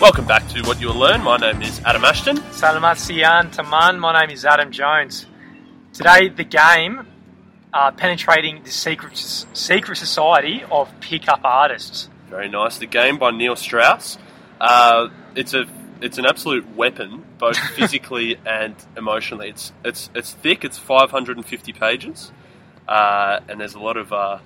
Welcome back to What You'll Learn. My name is Adam Ashton. Salamat Sian Taman. My name is Adam Jones. Today, the game uh, penetrating the secret secret society of pickup artists. Very nice. The game by Neil Strauss. Uh, it's a it's an absolute weapon, both physically and emotionally. It's it's it's thick. It's 550 pages, uh, and there's a lot of uh,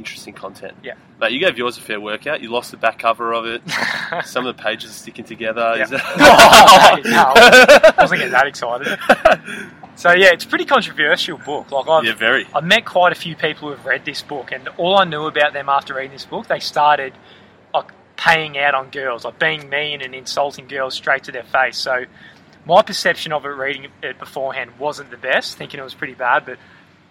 interesting content. Yeah. Mate, you gave yours a fair workout. You lost the back cover of it. Some of the pages are sticking together. Yeah. That- no, I wasn't getting that excited. So yeah, it's a pretty controversial book. Like I've, yeah, very. I've met quite a few people who have read this book, and all I knew about them after reading this book, they started like paying out on girls, like being mean and insulting girls straight to their face. So my perception of it, reading it beforehand, wasn't the best. Thinking it was pretty bad, but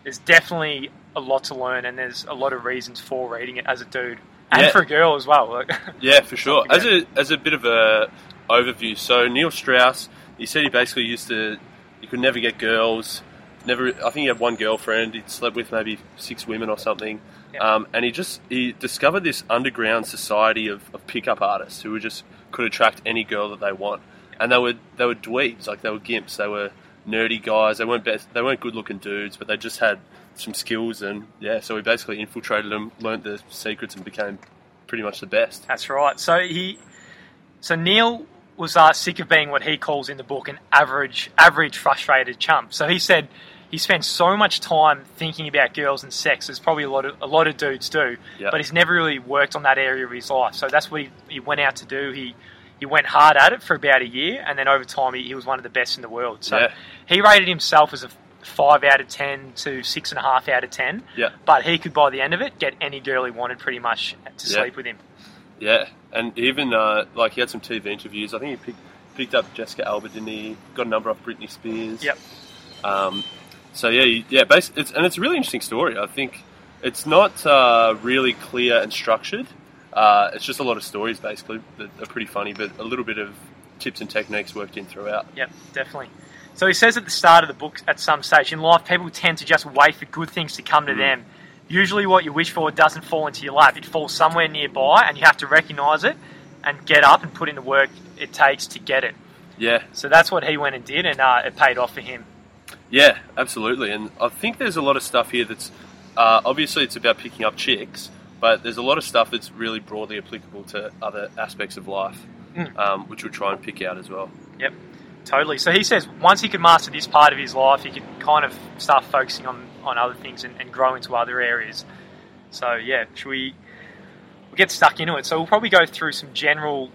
there's definitely a lot to learn, and there's a lot of reasons for reading it as a dude and Yeah. for a girl as well. Like, Yeah, for sure. As a as a bit of a overview, so Neil Strauss, he said he basically used to, he could never get girls. Never, I think he had one girlfriend. He'd slept with maybe six women or something, Yeah. um, and he just he discovered this underground society of, of pickup artists who were just could attract any girl that they want, and they were they were dweebs, like they were gimps, they were nerdy guys. They weren't best, they weren't good looking dudes, but they just had some skills, and yeah, so we basically infiltrated them, learnt the secrets, and became pretty much the best. That's right. So he, so Neil was uh, sick of being what he calls in the book an average, average frustrated chump. So he said he spends so much time thinking about girls and sex, as probably a lot of a lot of dudes do, Yeah. but he's never really worked on that area of his life. So that's what he, he went out to do. He he went hard at it for about a year, and then over time he, he was one of the best in the world. So Yeah. he rated himself as a five out of ten to six and a half out of ten. Yeah. But he could, by the end of it, get any girl he wanted pretty much to Yeah. sleep with him. Yeah, and even uh, like he had some TV interviews. I think he picked, picked up Jessica Alba, didn't he? Got a number off Britney Spears. Yep. Um, so yeah, yeah, bas it's, and it's a really interesting story. I think it's not uh, really clear and structured. Uh, it's just a lot of stories basically that are pretty funny, but a little bit of tips and techniques worked in throughout. Yep, definitely. So he says at the start of the book, at some stage in life, people tend to just wait for good things to come to them. Usually, what you wish for doesn't fall into your lap; it falls somewhere nearby, and you have to recognise it and get up and put in the work it takes to get it. Yeah, So that's what he went and did, and uh, it paid off for him. Yeah, absolutely. And I think there's a lot of stuff here that's uh, obviously it's about picking up chicks, but there's a lot of stuff that's really broadly applicable to other aspects of life, Mm. um, which we'll try and pick out as well. Yep, totally. So he says once he could master this part of his life, he could kind of start focusing on, on other things and, and grow into other areas. So yeah, should we we'll get stuck into it? So we'll probably go through some general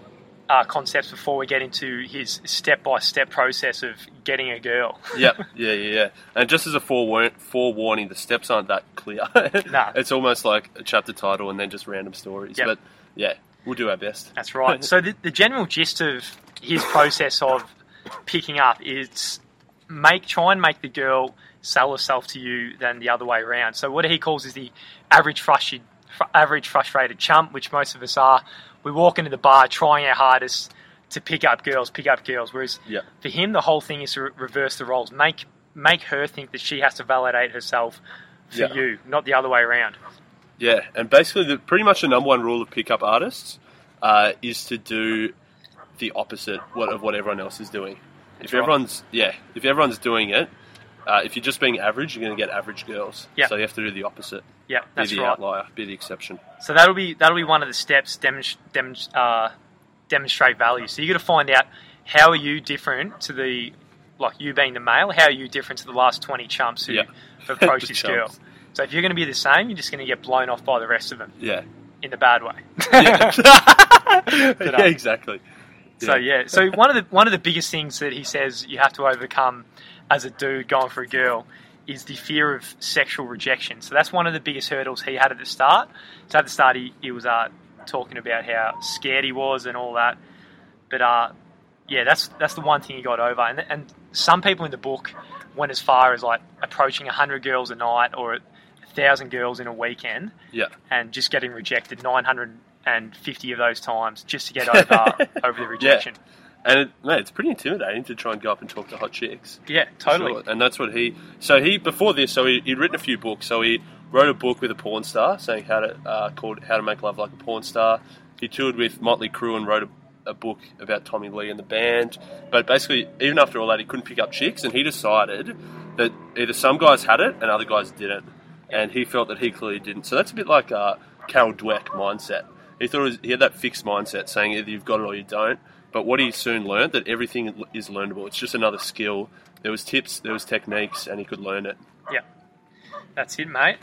uh, concepts before we get into his step by step process of getting a girl. yeah, yeah, yeah, yeah. And just as a forewarn- forewarning, the steps aren't that clear. Nah. It's almost like a chapter title and then just random stories. Yep. But yeah, we'll do our best. That's right. So the, the general gist of his process of picking up is make try and make the girl sell herself to you than the other way around. So what he calls is the average frustrated, fr- average frustrated chump, which most of us are. We walk into the bar trying our hardest to pick up girls, pick up girls. Whereas Yeah. for him, the whole thing is to re- reverse the roles. Make make her think that she has to validate herself for Yeah. you, not the other way around. Yeah, and basically, the, pretty much the number one rule of pickup artists uh, is to do the opposite what, of what everyone else is doing. if right. everyone's yeah, if everyone's doing it, uh, if you're just being average, you're going to get average girls. Yeah. So you have to do the opposite. Yeah, that's Be that's the right. outlier. Be the exception. So that'll be that'll be one of the steps demonst- demonst- uh, demonstrate value. So you got to find out how are you different to the like you being the male. How are you different to the last twenty chumps who have approached this girl? So if you're going to be the same, you're just going to get blown off by the rest of them Yeah. in the bad way. yeah, exactly. So yeah, so one of the one of the biggest things that he says you have to overcome as a dude going for a girl is the fear of sexual rejection. So that's one of the biggest hurdles he had at the start. So at the start he, he was uh, talking about how scared he was and all that. But uh, yeah, that's that's the one thing he got over. And and some people in the book went as far as like approaching hundred girls a night or a thousand girls in a weekend Yeah. and just getting rejected nine hundred and fifty of those times just to get over over the rejection. And it, mate, it's pretty intimidating to try and go up and talk to hot chicks. Yeah, totally. Sure. And that's what he. So he before this, so he, he'd written a few books. So he wrote a book with a porn star, saying how to uh, called How to Make Love Like a Porn Star. He toured with Motley Crue and wrote a a book about Tommy Lee and the band. But basically, even after all that, he couldn't pick up chicks, and he decided that either some guys had it and other guys didn't, and he felt that he clearly didn't. So that's a bit like a Carol Dweck mindset. He thought it was, he had that fixed mindset, saying either you've got it or you don't. But what he soon learned that everything is learnable. It's just another skill. There was tips, there was techniques, and he could learn it. Yeah, that's it, mate.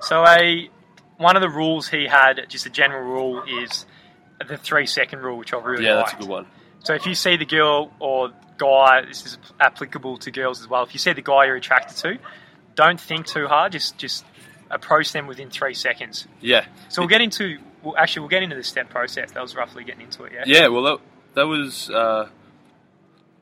So a one of the rules he had, just a general rule, is the three second rule, which I really Yeah, liked. that's a good one. So if you see the girl or guy, this is applicable to girls as well. If you see the guy you're attracted to, don't think too hard. Just just approach them within three seconds. Yeah, So we'll get into. Well, actually, we'll get into the step process. That was roughly getting into it. Yeah. yeah. Well, that, that was uh,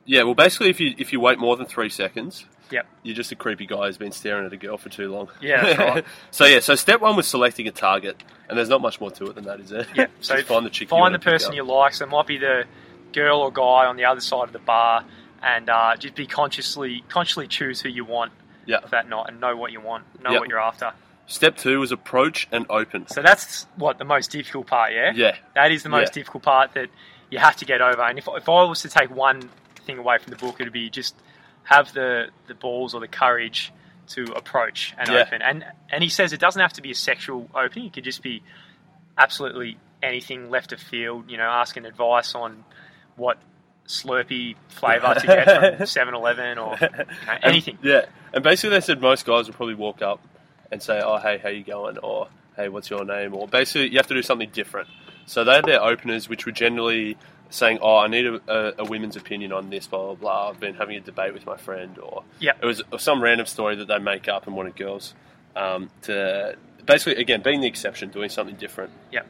yeah. Well, basically, if you if you wait more than three seconds, Yep. you're just a creepy guy who's been staring at a girl for too long. Yeah, right. so yeah, so step one was selecting a target, and there's not much more to it than that, is there? Yeah. So Just find the chick. find the person you like. So it might be the girl or guy on the other side of the bar, and uh, just be consciously consciously choose who you want Yeah. for that night and know what you want, know Yep. what you're after. Step two was approach and open. So that's what the most difficult part. Yeah. Yeah. That is the most Yeah. difficult part that you have to get over. And if, if I was to take one thing away from the book, it would be just have the, the balls or the courage to approach and Yeah. open. And and he says it doesn't have to be a sexual opening. It could just be absolutely anything left of field. You know, asking advice on what Slurpee flavour to get from 7-Eleven or you know, anything. And- yeah. And basically, they said most guys will probably walk up and say, "Oh, hey, how you going?" or "Hey, what's your name?" or basically, you have to do something different. So they had their openers, which were generally saying, "Oh, I need a, a, a women's opinion on this." Blah blah blah. I've been having a debate with my friend, or Yeah. it was some random story that they make up and wanted girls um, to basically, again, being the exception, doing something different. Yeah.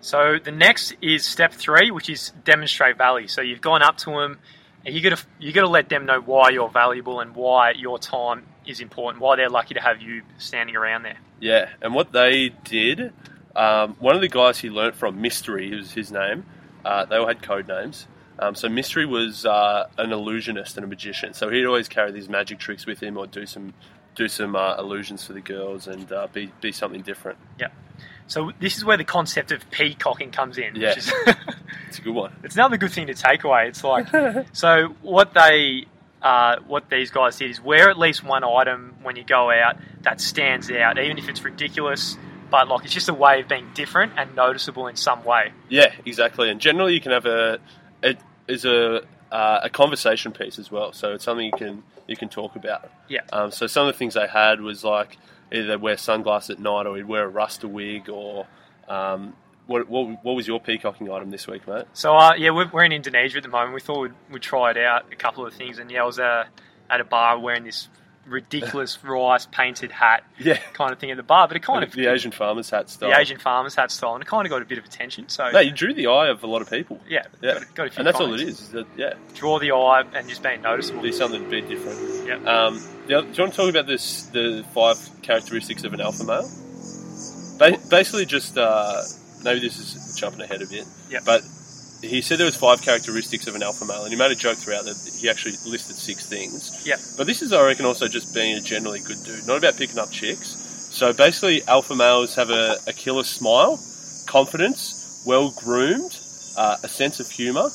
So the next is step three, which is demonstrate value. So you've gone up to them, and you got to you got to let them know why you're valuable and why your time is important, why they're lucky to have you standing around there. Yeah, and what they did, um, one of the guys he learnt from, Mystery, was his name. Uh, they all had code names. Um, so Mystery was uh, an illusionist and a magician. So he'd always carry these magic tricks with him, or do some do some uh, illusions for the girls, and uh, be be something different. Yeah. So this is where the concept of peacocking comes in. Yeah. Is It's a good one. it's another good thing to take away. It's like so what they uh, what these guys did is wear at least one item when you go out that stands out, even if it's ridiculous. But like it's just a way of being different and noticeable in some way. Yeah, exactly. And generally, you can have a it is a uh, a conversation piece as well. So it's something you can you can talk about. Yeah. Um, so some of the things they had was like either wear sunglasses at night, or he'd wear a rasta wig, or um, what, what what was your peacocking item this week, mate? So uh, yeah, we're, we're in Indonesia at the moment. We thought we'd, we'd try it out, a couple of things, and yeah, I was uh, at a bar wearing this ridiculous rice painted hat Yeah, kind of thing at the bar, but it kind of the Asian farmer's hat style. the Asian farmer's hat style, and it kind of got a bit of attention. So No, you drew the eye of a lot of people. yeah, Yeah, got, got a few and that's all it is. is that, yeah, Draw the eye and just being noticeable. do something a bit different. Yeah. Um, the do you want to talk about this? The five characteristics of an alpha male. Ba- basically, just uh, maybe this is jumping ahead a bit. Yeah. But he said there was five characteristics of an alpha male, and he made a joke throughout that he actually listed six things. Yeah. But this is, I reckon, also just being a generally good dude, not about picking up chicks. So basically, alpha males have a, a killer smile, confidence, well groomed, uh, a sense of humour,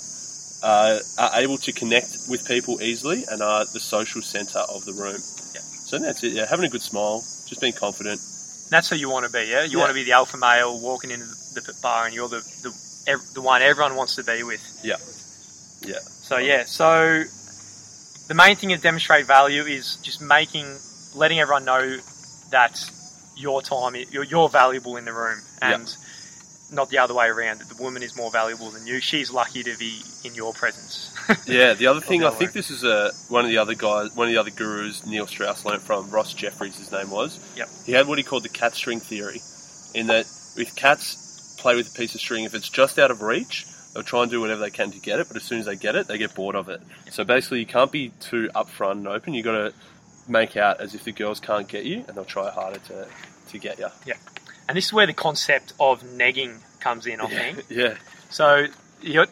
uh, are able to connect with people easily, and are the social centre of the room. Yeah. So that's it. Yeah, having a good smile, just being confident. That's who you want to be. Yeah, you Yeah. want to be the alpha male walking into the, the bar, and you're the, the the one everyone wants to be with. Yeah. Yeah. So yeah, so the main thing to demonstrate value is just making, letting everyone know that your time, you're, you're valuable in the room, and not the other way around. That the woman is more valuable than you. She's lucky to be in your presence. Yeah, the other thing, I think way. this is a, one of the other guys, one of the other gurus Neil Strauss learned from, Ross Jeffries, his name was. Yep. He had what he called the cat string theory, in that if cats play with a piece of string, if it's just out of reach, they'll try and do whatever they can to get it, but as soon as they get it, they get bored of it. So basically, you can't be too upfront and open. You've got to make out as if the girls can't get you, and they'll try harder to, to get you. And this is where the concept of negging comes in. I think. Yeah. So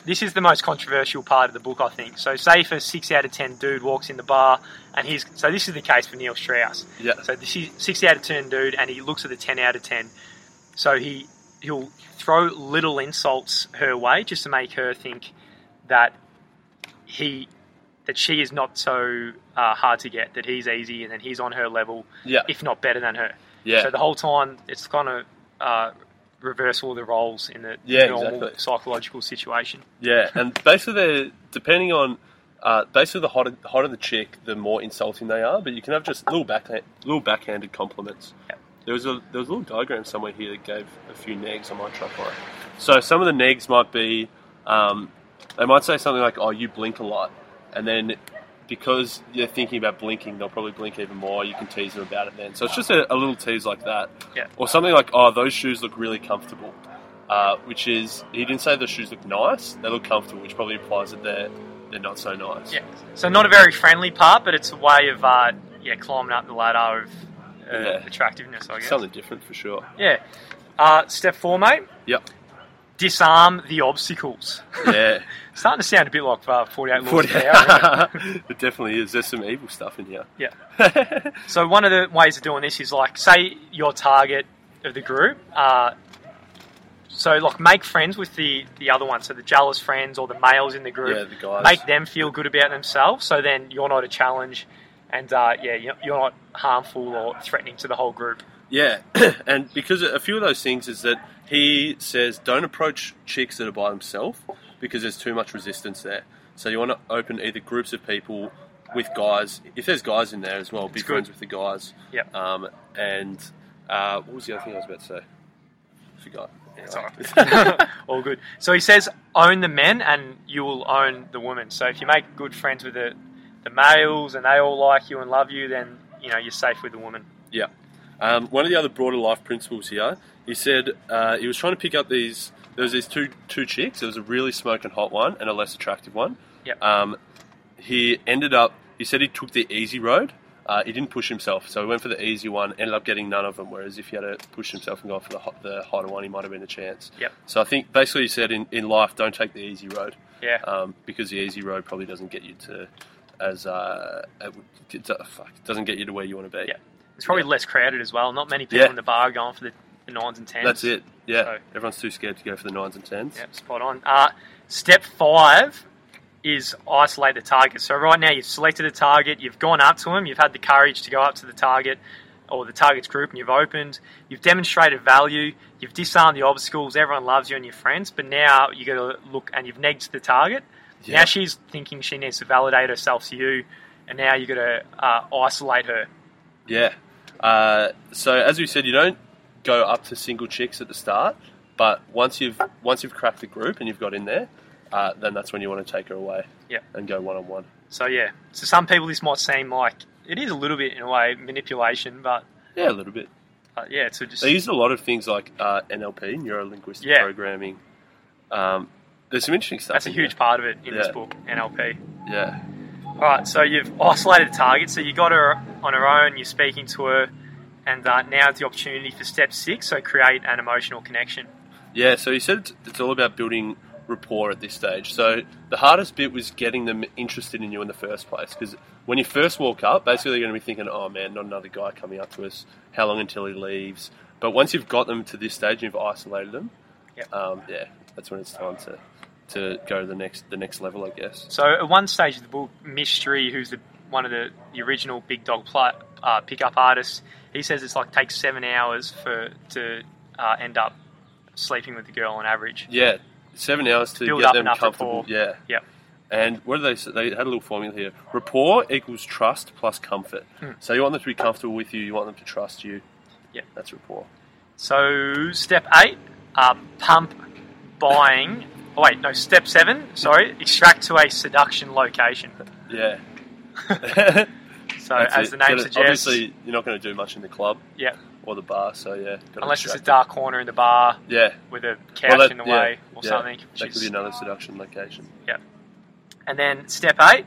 this is the most controversial part of the book, I think. So say a six out of ten dude walks in the bar, and he's so this is the case for Neil Strauss. Yeah. So this is six out of ten dude, and he looks at the ten out of ten. So he he'll throw little insults her way just to make her think that he that she is not so uh, hard to get, that he's easy, and then he's on her level, Yeah, if not better than her. Yeah, So the whole time, it's kind of uh, reverse all the roles in the Yeah, normal exactly. psychological situation. yeah. And basically, they're depending on uh, basically the hotter, the hotter the chick, the more insulting they are. But you can have just little backhand, little backhanded compliments. Yep. There was a there was a little diagram somewhere here that gave a few negs. I might try find. So some of the negs might be, um, they might say something like, "Oh, you blink a lot," and then because they're thinking about blinking, they'll probably blink even more. You can tease them about it then. So it's just a, a little tease like that, Yeah. or something like, "Oh, those shoes look really comfortable," uh, which is he didn't say the shoes look nice; they look comfortable, which probably implies that they're they're not so nice. Yeah. So not a very friendly part, but it's a way of uh, yeah climbing up the ladder of uh, Yeah. attractiveness, I guess. Something different for sure. Yeah. Uh, step four, mate. Yep. Disarm the obstacles. Yeah. Starting to sound a bit like uh, 48 laws Forty- of power. it? it definitely is. There's some evil stuff in here. Yeah. So one of the ways of doing this is like, say your target of the group. Uh, so like, make friends with the the other ones. So the jealous friends or the males in the group. Yeah, the guys. Make them feel good about themselves. So then you're not a challenge, and uh, yeah, you're you're not harmful or threatening to the whole group. Yeah, and because a few of those things is that he says don't approach chicks that are by themselves because there's too much resistance there. So you want to open either groups of people with guys. If there's guys in there as well, be It's good. friends with the guys. Yep. Um, and uh, what was the other thing I was about to say? Forgot. It's. All good. So he says, own the men and you will own the women. So if you make good friends with the, the males and they all like you and love you, then you know you're safe with the woman. Yeah. Um, one of the other broader life principles here, he said uh, he was trying to pick up these. There was these two two chicks. There was a really smoking hot one and a less attractive one. Yep. Um, he ended up. He said he took the easy road. Uh, he didn't push himself, so he went for the easy one. Ended up getting none of them. Whereas if he had to push himself and go for the hot, the hotter one, he might have been a chance. Yep. So I think basically he said in, in life, don't take the easy road Yeah. um, because the easy road probably doesn't get you to as uh, it would- it, fuck, it doesn't get you to where you want to be. Yeah. It's probably Yeah. less crowded as well. Not many people Yeah. in the bar going for the, the nines and tens. That's it. Yeah, So- everyone's too scared to go for the nines and tens. Yep, spot on. Uh, step five is isolate the target. So right now you've selected a target, you've gone up to him, you've had the courage to go up to the target or the target's group and you've opened, you've demonstrated value, you've disarmed the obstacles, everyone loves you and your friends, but now you got to look and you've negged the target. Yeah. Now she's thinking she needs to validate herself to you, and now you got to uh, isolate her. Yeah. Uh, so as we said, you don't go up to single chicks at the start, but once you've once you've cracked the group and you've got in there, uh, then that's when you want to take her away. Yep. And go one on one. So yeah, so some people this might seem like it is a little bit in a way manipulation, but Yeah, a little bit. uh, yeah, to just They use a lot of things like uh, NLP, neuro linguistic Yeah. programming. Um, there's some interesting stuff. That's a huge there. part of it in this book, NLP. Yeah. All right, so you've isolated the target, so you got her on her own, you're speaking to her, and uh, now it's the opportunity for step six, so create an emotional connection. Yeah, so you said it's, all about building rapport at this stage. So the hardest bit was getting them interested in you in the first place. Because when you first walk up, basically you're going to be thinking, oh man, not another guy coming up to us. How long until he leaves? But once you've got them to this stage and you've isolated them, Yep. um, yeah, that's when it's time to, to go to the next the next level, I guess. So at one stage of the book, Mystery, who's the one of the, the original Big Dog pla uh, pickup artists, he says it's like takes seven hours for to uh, end up sleeping with the girl on average. Yeah, seven hours to Build get up them enough comfortable. rapport. Yeah. Yep. And what do they say? They had a little formula here. Rapport equals trust plus comfort. Hmm. So you want them to be comfortable with you. You want them to trust you. Yeah, That's rapport. So step eight, uh, pump buying. Oh wait, no. Step seven. Sorry, extract to a seduction location. Yeah. So That's as it. the name it- suggests, Obviously, you're not going to do much in the club yeah, or the bar, so yeah. gotta unless it's a dark corner in the bar. Yeah. with a couch that- in the yeah, way or yeah. something. which That could is- be another seduction location. Yeah. And then step eight,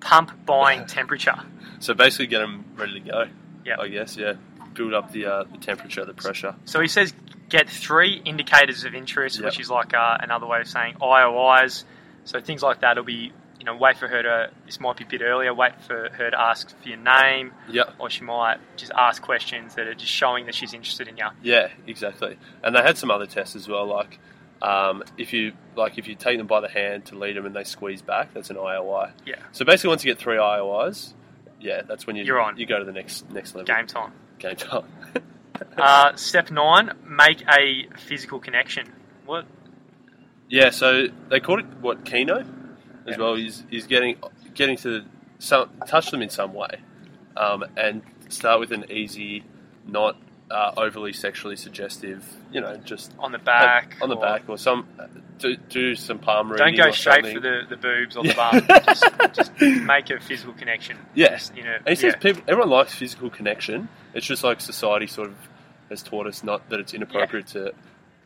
pump buying temperature. So basically, get them ready to go. Yeah. I guess. Yeah. Build up the uh, the temperature, the pressure. So he says get three indicators of interest, Yep. which is like uh, another way of saying IOIs. So things like that will be you know, wait for her to. This might be a bit earlier. Wait for her to ask for your name, Yeah. or she might just ask questions that are just showing that she's interested in you. Yeah, exactly. And they had some other tests as well, like um, if you like if you take them by the hand to lead them and they squeeze back, that's an IOI. Yeah. So basically, once you get three IOIs, yeah, that's when you You're on. You go to the next next level. Game time. Game time. Uh, step nine: make a physical connection. What? yeah. So they called it what Kino, as Yeah. well. Is is getting getting to some touch them in some way, um, and start with an easy, not uh, overly sexually suggestive. You know, just On the back. on the or- back or some do, do some palm reading. Don't go straight something. for the, the boobs or the Yeah. bum. just, just make a physical connection. Yeah. Know, And he says yeah. people, everyone likes physical connection. It's just like society sort of has taught us not that it's inappropriate to,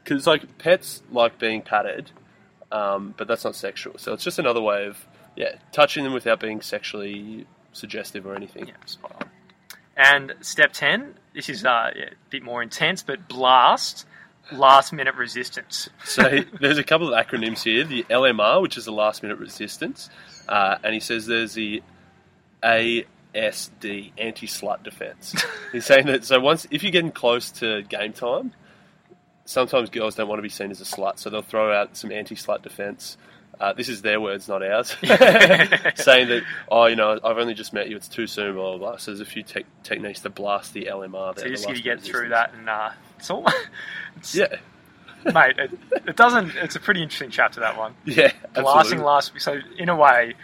because like pets like being patted, um, but that's not sexual. So it's just another way of yeah touching them without being sexually suggestive or anything. Yeah, spot on. And step 10, this is uh, yeah, a bit more intense, but blast, last minute resistance. So there's a couple of acronyms here: the LMR, which is the last minute resistance, uh, and he says there's the ASD, anti slut defense. He's saying that so once if you're getting close to game time, sometimes girls don't want to be seen as a slut, so they'll throw out some anti slut defense. Uh, this is their words, not ours. saying that, oh, you know, I've only just met you, it's too soon, blah, blah, blah. So there's a few tec- techniques to blast the LMR. So there, you the just got to get minute through that, and uh, it's Yeah, mate. It, it doesn't. It's a pretty interesting chapter that one. yeah, Blasting last. So in a way,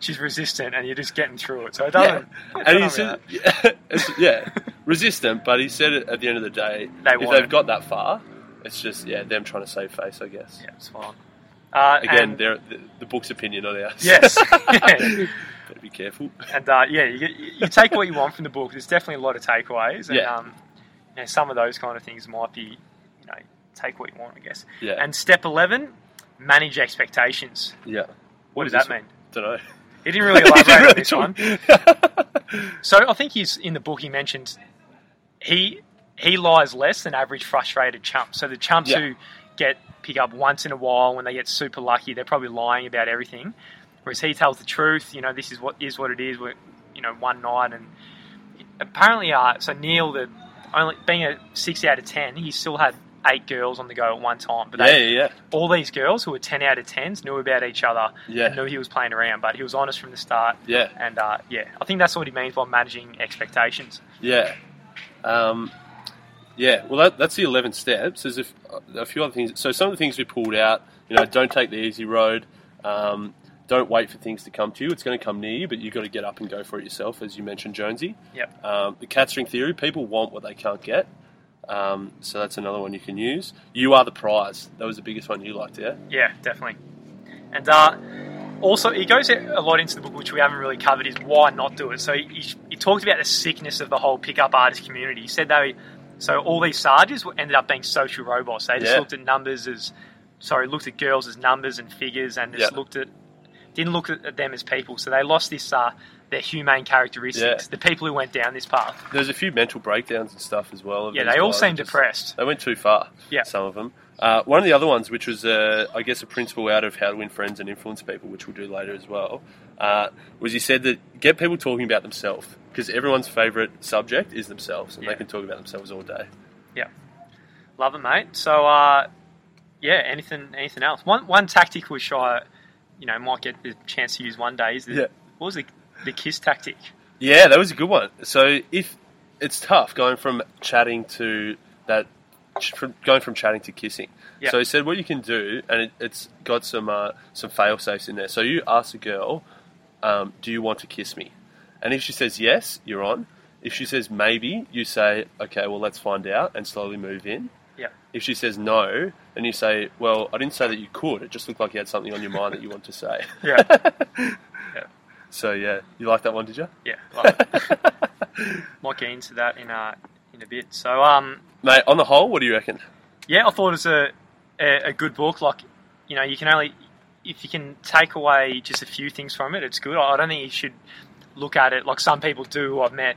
she's resistant, and you're just getting through it. So it doesn't. and he said, yeah, yeah, resistant, but he said it at the end of the day, They if they've it. got that far, it's just yeah, them trying to save face, I guess. Yeah, it's fine. Uh, Again, they're, the, the book's opinion, not ours. yes. Better be careful. And uh, yeah, you, you take what you want from the book. There's definitely a lot of takeaways, and Yeah. um, you know, some of those kind of things might be, you know, take what you want, I guess. Yeah, And step eleven, manage expectations. yeah. What, does that mean? Don't know. He didn't really elaborate on this Really one. So I think he's in the book. He mentioned he he lies less than average frustrated chumps. So the chumps Yeah. who get pick up once in a while when they get super lucky, they're probably lying about everything. Whereas he tells the truth. You know, this is what is what it is. We're, you know, one night and apparently, uh, so Neil, the only being a six out of ten, he still had eight girls on the go at one time. But yeah, they, yeah, yeah. all these girls who were ten out of tens knew about each other Yeah. and knew he was playing around. But he was honest from the start. Yeah. And uh, yeah, I think that's what he means by managing expectations. Yeah. Um, yeah, well, that, that's the 11 steps. There's a few other things. So, some of the things we pulled out, you know, don't take the easy road. Um, don't wait for things to come to you. It's going to come near you, but you've got to get up and go for it yourself, as you mentioned, Jonesy. Yep. Um, the cat string theory people want what they can't get. Um, so, that's another one you can use. You are the prize. That was the biggest one you liked, yeah? Yeah, definitely. And uh, also, he goes a lot into the book, which we haven't really covered, is why not do it. So he, he, talks about the sickness of the whole pickup artist community. He said they, so all these sergeants ended up being social robots. They just Yeah. looked at numbers as, sorry, looked at girls as numbers and figures, and just Yeah. looked at, didn't look at them as people. So they lost this, uh, their humane characteristics. Yeah. The people who went down this path. There's a few mental breakdowns and stuff as well. Yeah, they all seem depressed. They went too far. Yeah. Some of them. Uh, one of the other ones, which was, uh, I guess, a principle out of how to win friends and influence people, which we'll do later as well, uh, was he said that get people talking about themselves because everyone's favourite subject is themselves, and Yeah. they can talk about themselves all day. Yeah, love it, mate. So, uh, yeah, anything, anything else? One, one tactic which I, you know, might get the chance to use one day is the, Yeah. what was the, the kiss tactic? Yeah, that was a good one. So if it's tough going from chatting to that, from going from chatting to kissing. Yeah. So he said what you can do, and it, it's got some uh, some fail safes in there. So you ask a girl, um, "Do you want to kiss me?" And if she says yes, you're on. If she says maybe, you say, "Okay, well let's find out," and slowly move in. Yeah. If she says no, then you say, "Well, I didn't say that you could. It just looked like you had something on your mind that you want to say." Yeah, yeah. So yeah, you like that one, did you? yeah, might get into that in a in a bit. So, um, Mate, on the whole, what do you reckon? yeah, I thought it was a, a a good book. Like, you know, you can only if you can take away just a few things from it, it's good. I don't think you should look at it like some people do who I've met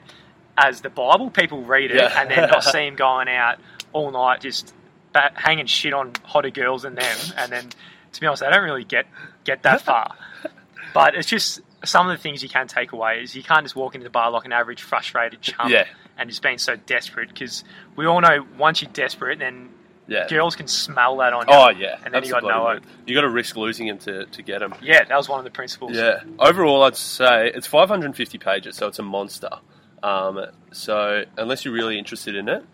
as the Bible. People read it Yeah. and then I see them going out all night just ba- hanging shit on hotter girls than them, and then to be honest, I don't really get get that far. But it's just some of the things you can take away is you can't just walk into the bar like an average frustrated chump Yeah. and just being so desperate because we all know once you're desperate, then Yeah. girls can smell that on you. Oh yeah, And then you got no hope. You got to risk losing him to, to get him. Yeah, that was one of the principles. Yeah. Overall, I'd say it's 550 pages, so it's a monster. Um, so unless you're really interested in it,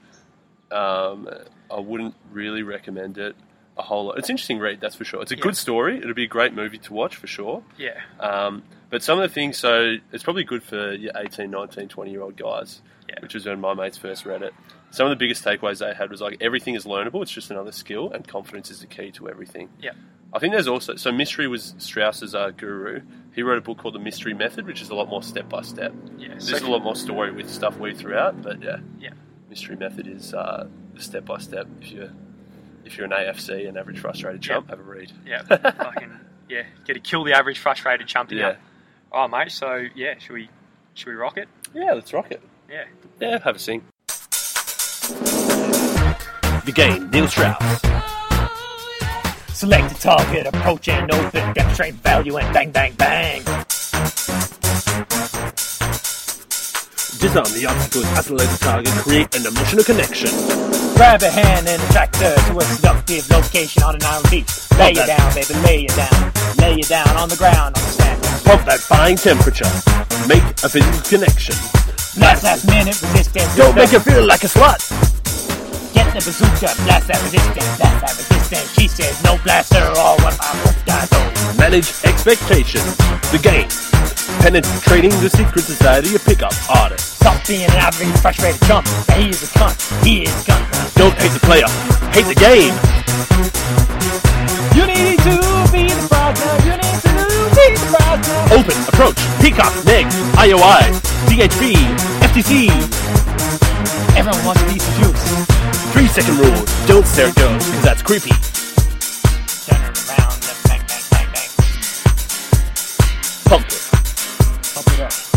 um, I wouldn't really recommend it a whole lot. It's an interesting read, that's for sure. It's a Yeah. good story. It'll be a great movie to watch for sure. Yeah. Um, but some of the things, so it's probably good for your 18, 19, 20 year old guys, Yeah. which was when my mates first read it. Some of the biggest takeaways they had was like everything is learnable, it's just another skill, and confidence is the key to everything. Yeah. I think there's also, so Mystery was Strauss's uh, guru. He wrote a book called The Mystery Method, which is a lot more step by step. Yeah. There's a lot more story with stuff we threw out, but yeah. Yeah. Mystery Method is uh, step by step. If you're if you're an AFC, an average frustrated chump, have a read. yeah. fucking yeah. Get to kill the average frustrated chump in Yeah. you. Oh mate, so yeah, should we should we rock it? Yeah, let's rock it. Yeah. Yeah, have a sing. The game, Neil Strauss. Select a target, approach and open, demonstrate value and bang, bang, bang. Disarm the obstacles, isolate the target, create an emotional connection. Grab a hand and attract her to a seductive location on an island beach. Lay you that. down, baby, lay you down. Lay you down on the ground on the sand. Pump that fine temperature. Make a physical connection. Last last minute resistance. Don't make her feel like a slut. Get the bazooka, blast that resistance, blast that resistance. She says no blaster or what my got though. Manage expectations. The game. Penetrating the secret society of pickup artists. Stop being an average frustrated chump. He is a cunt. He is a cunt. Don't hate the player, hate the game. You need to be the partner. You need to be the partner. Open, approach, peacock, neg, IOI, DHV, FTC. Everyone wants a piece of juice. Three second rule. Don't stare at girls, because that's creepy. Turn around and bang, bang, bang, bang. Pump it. Pump it up.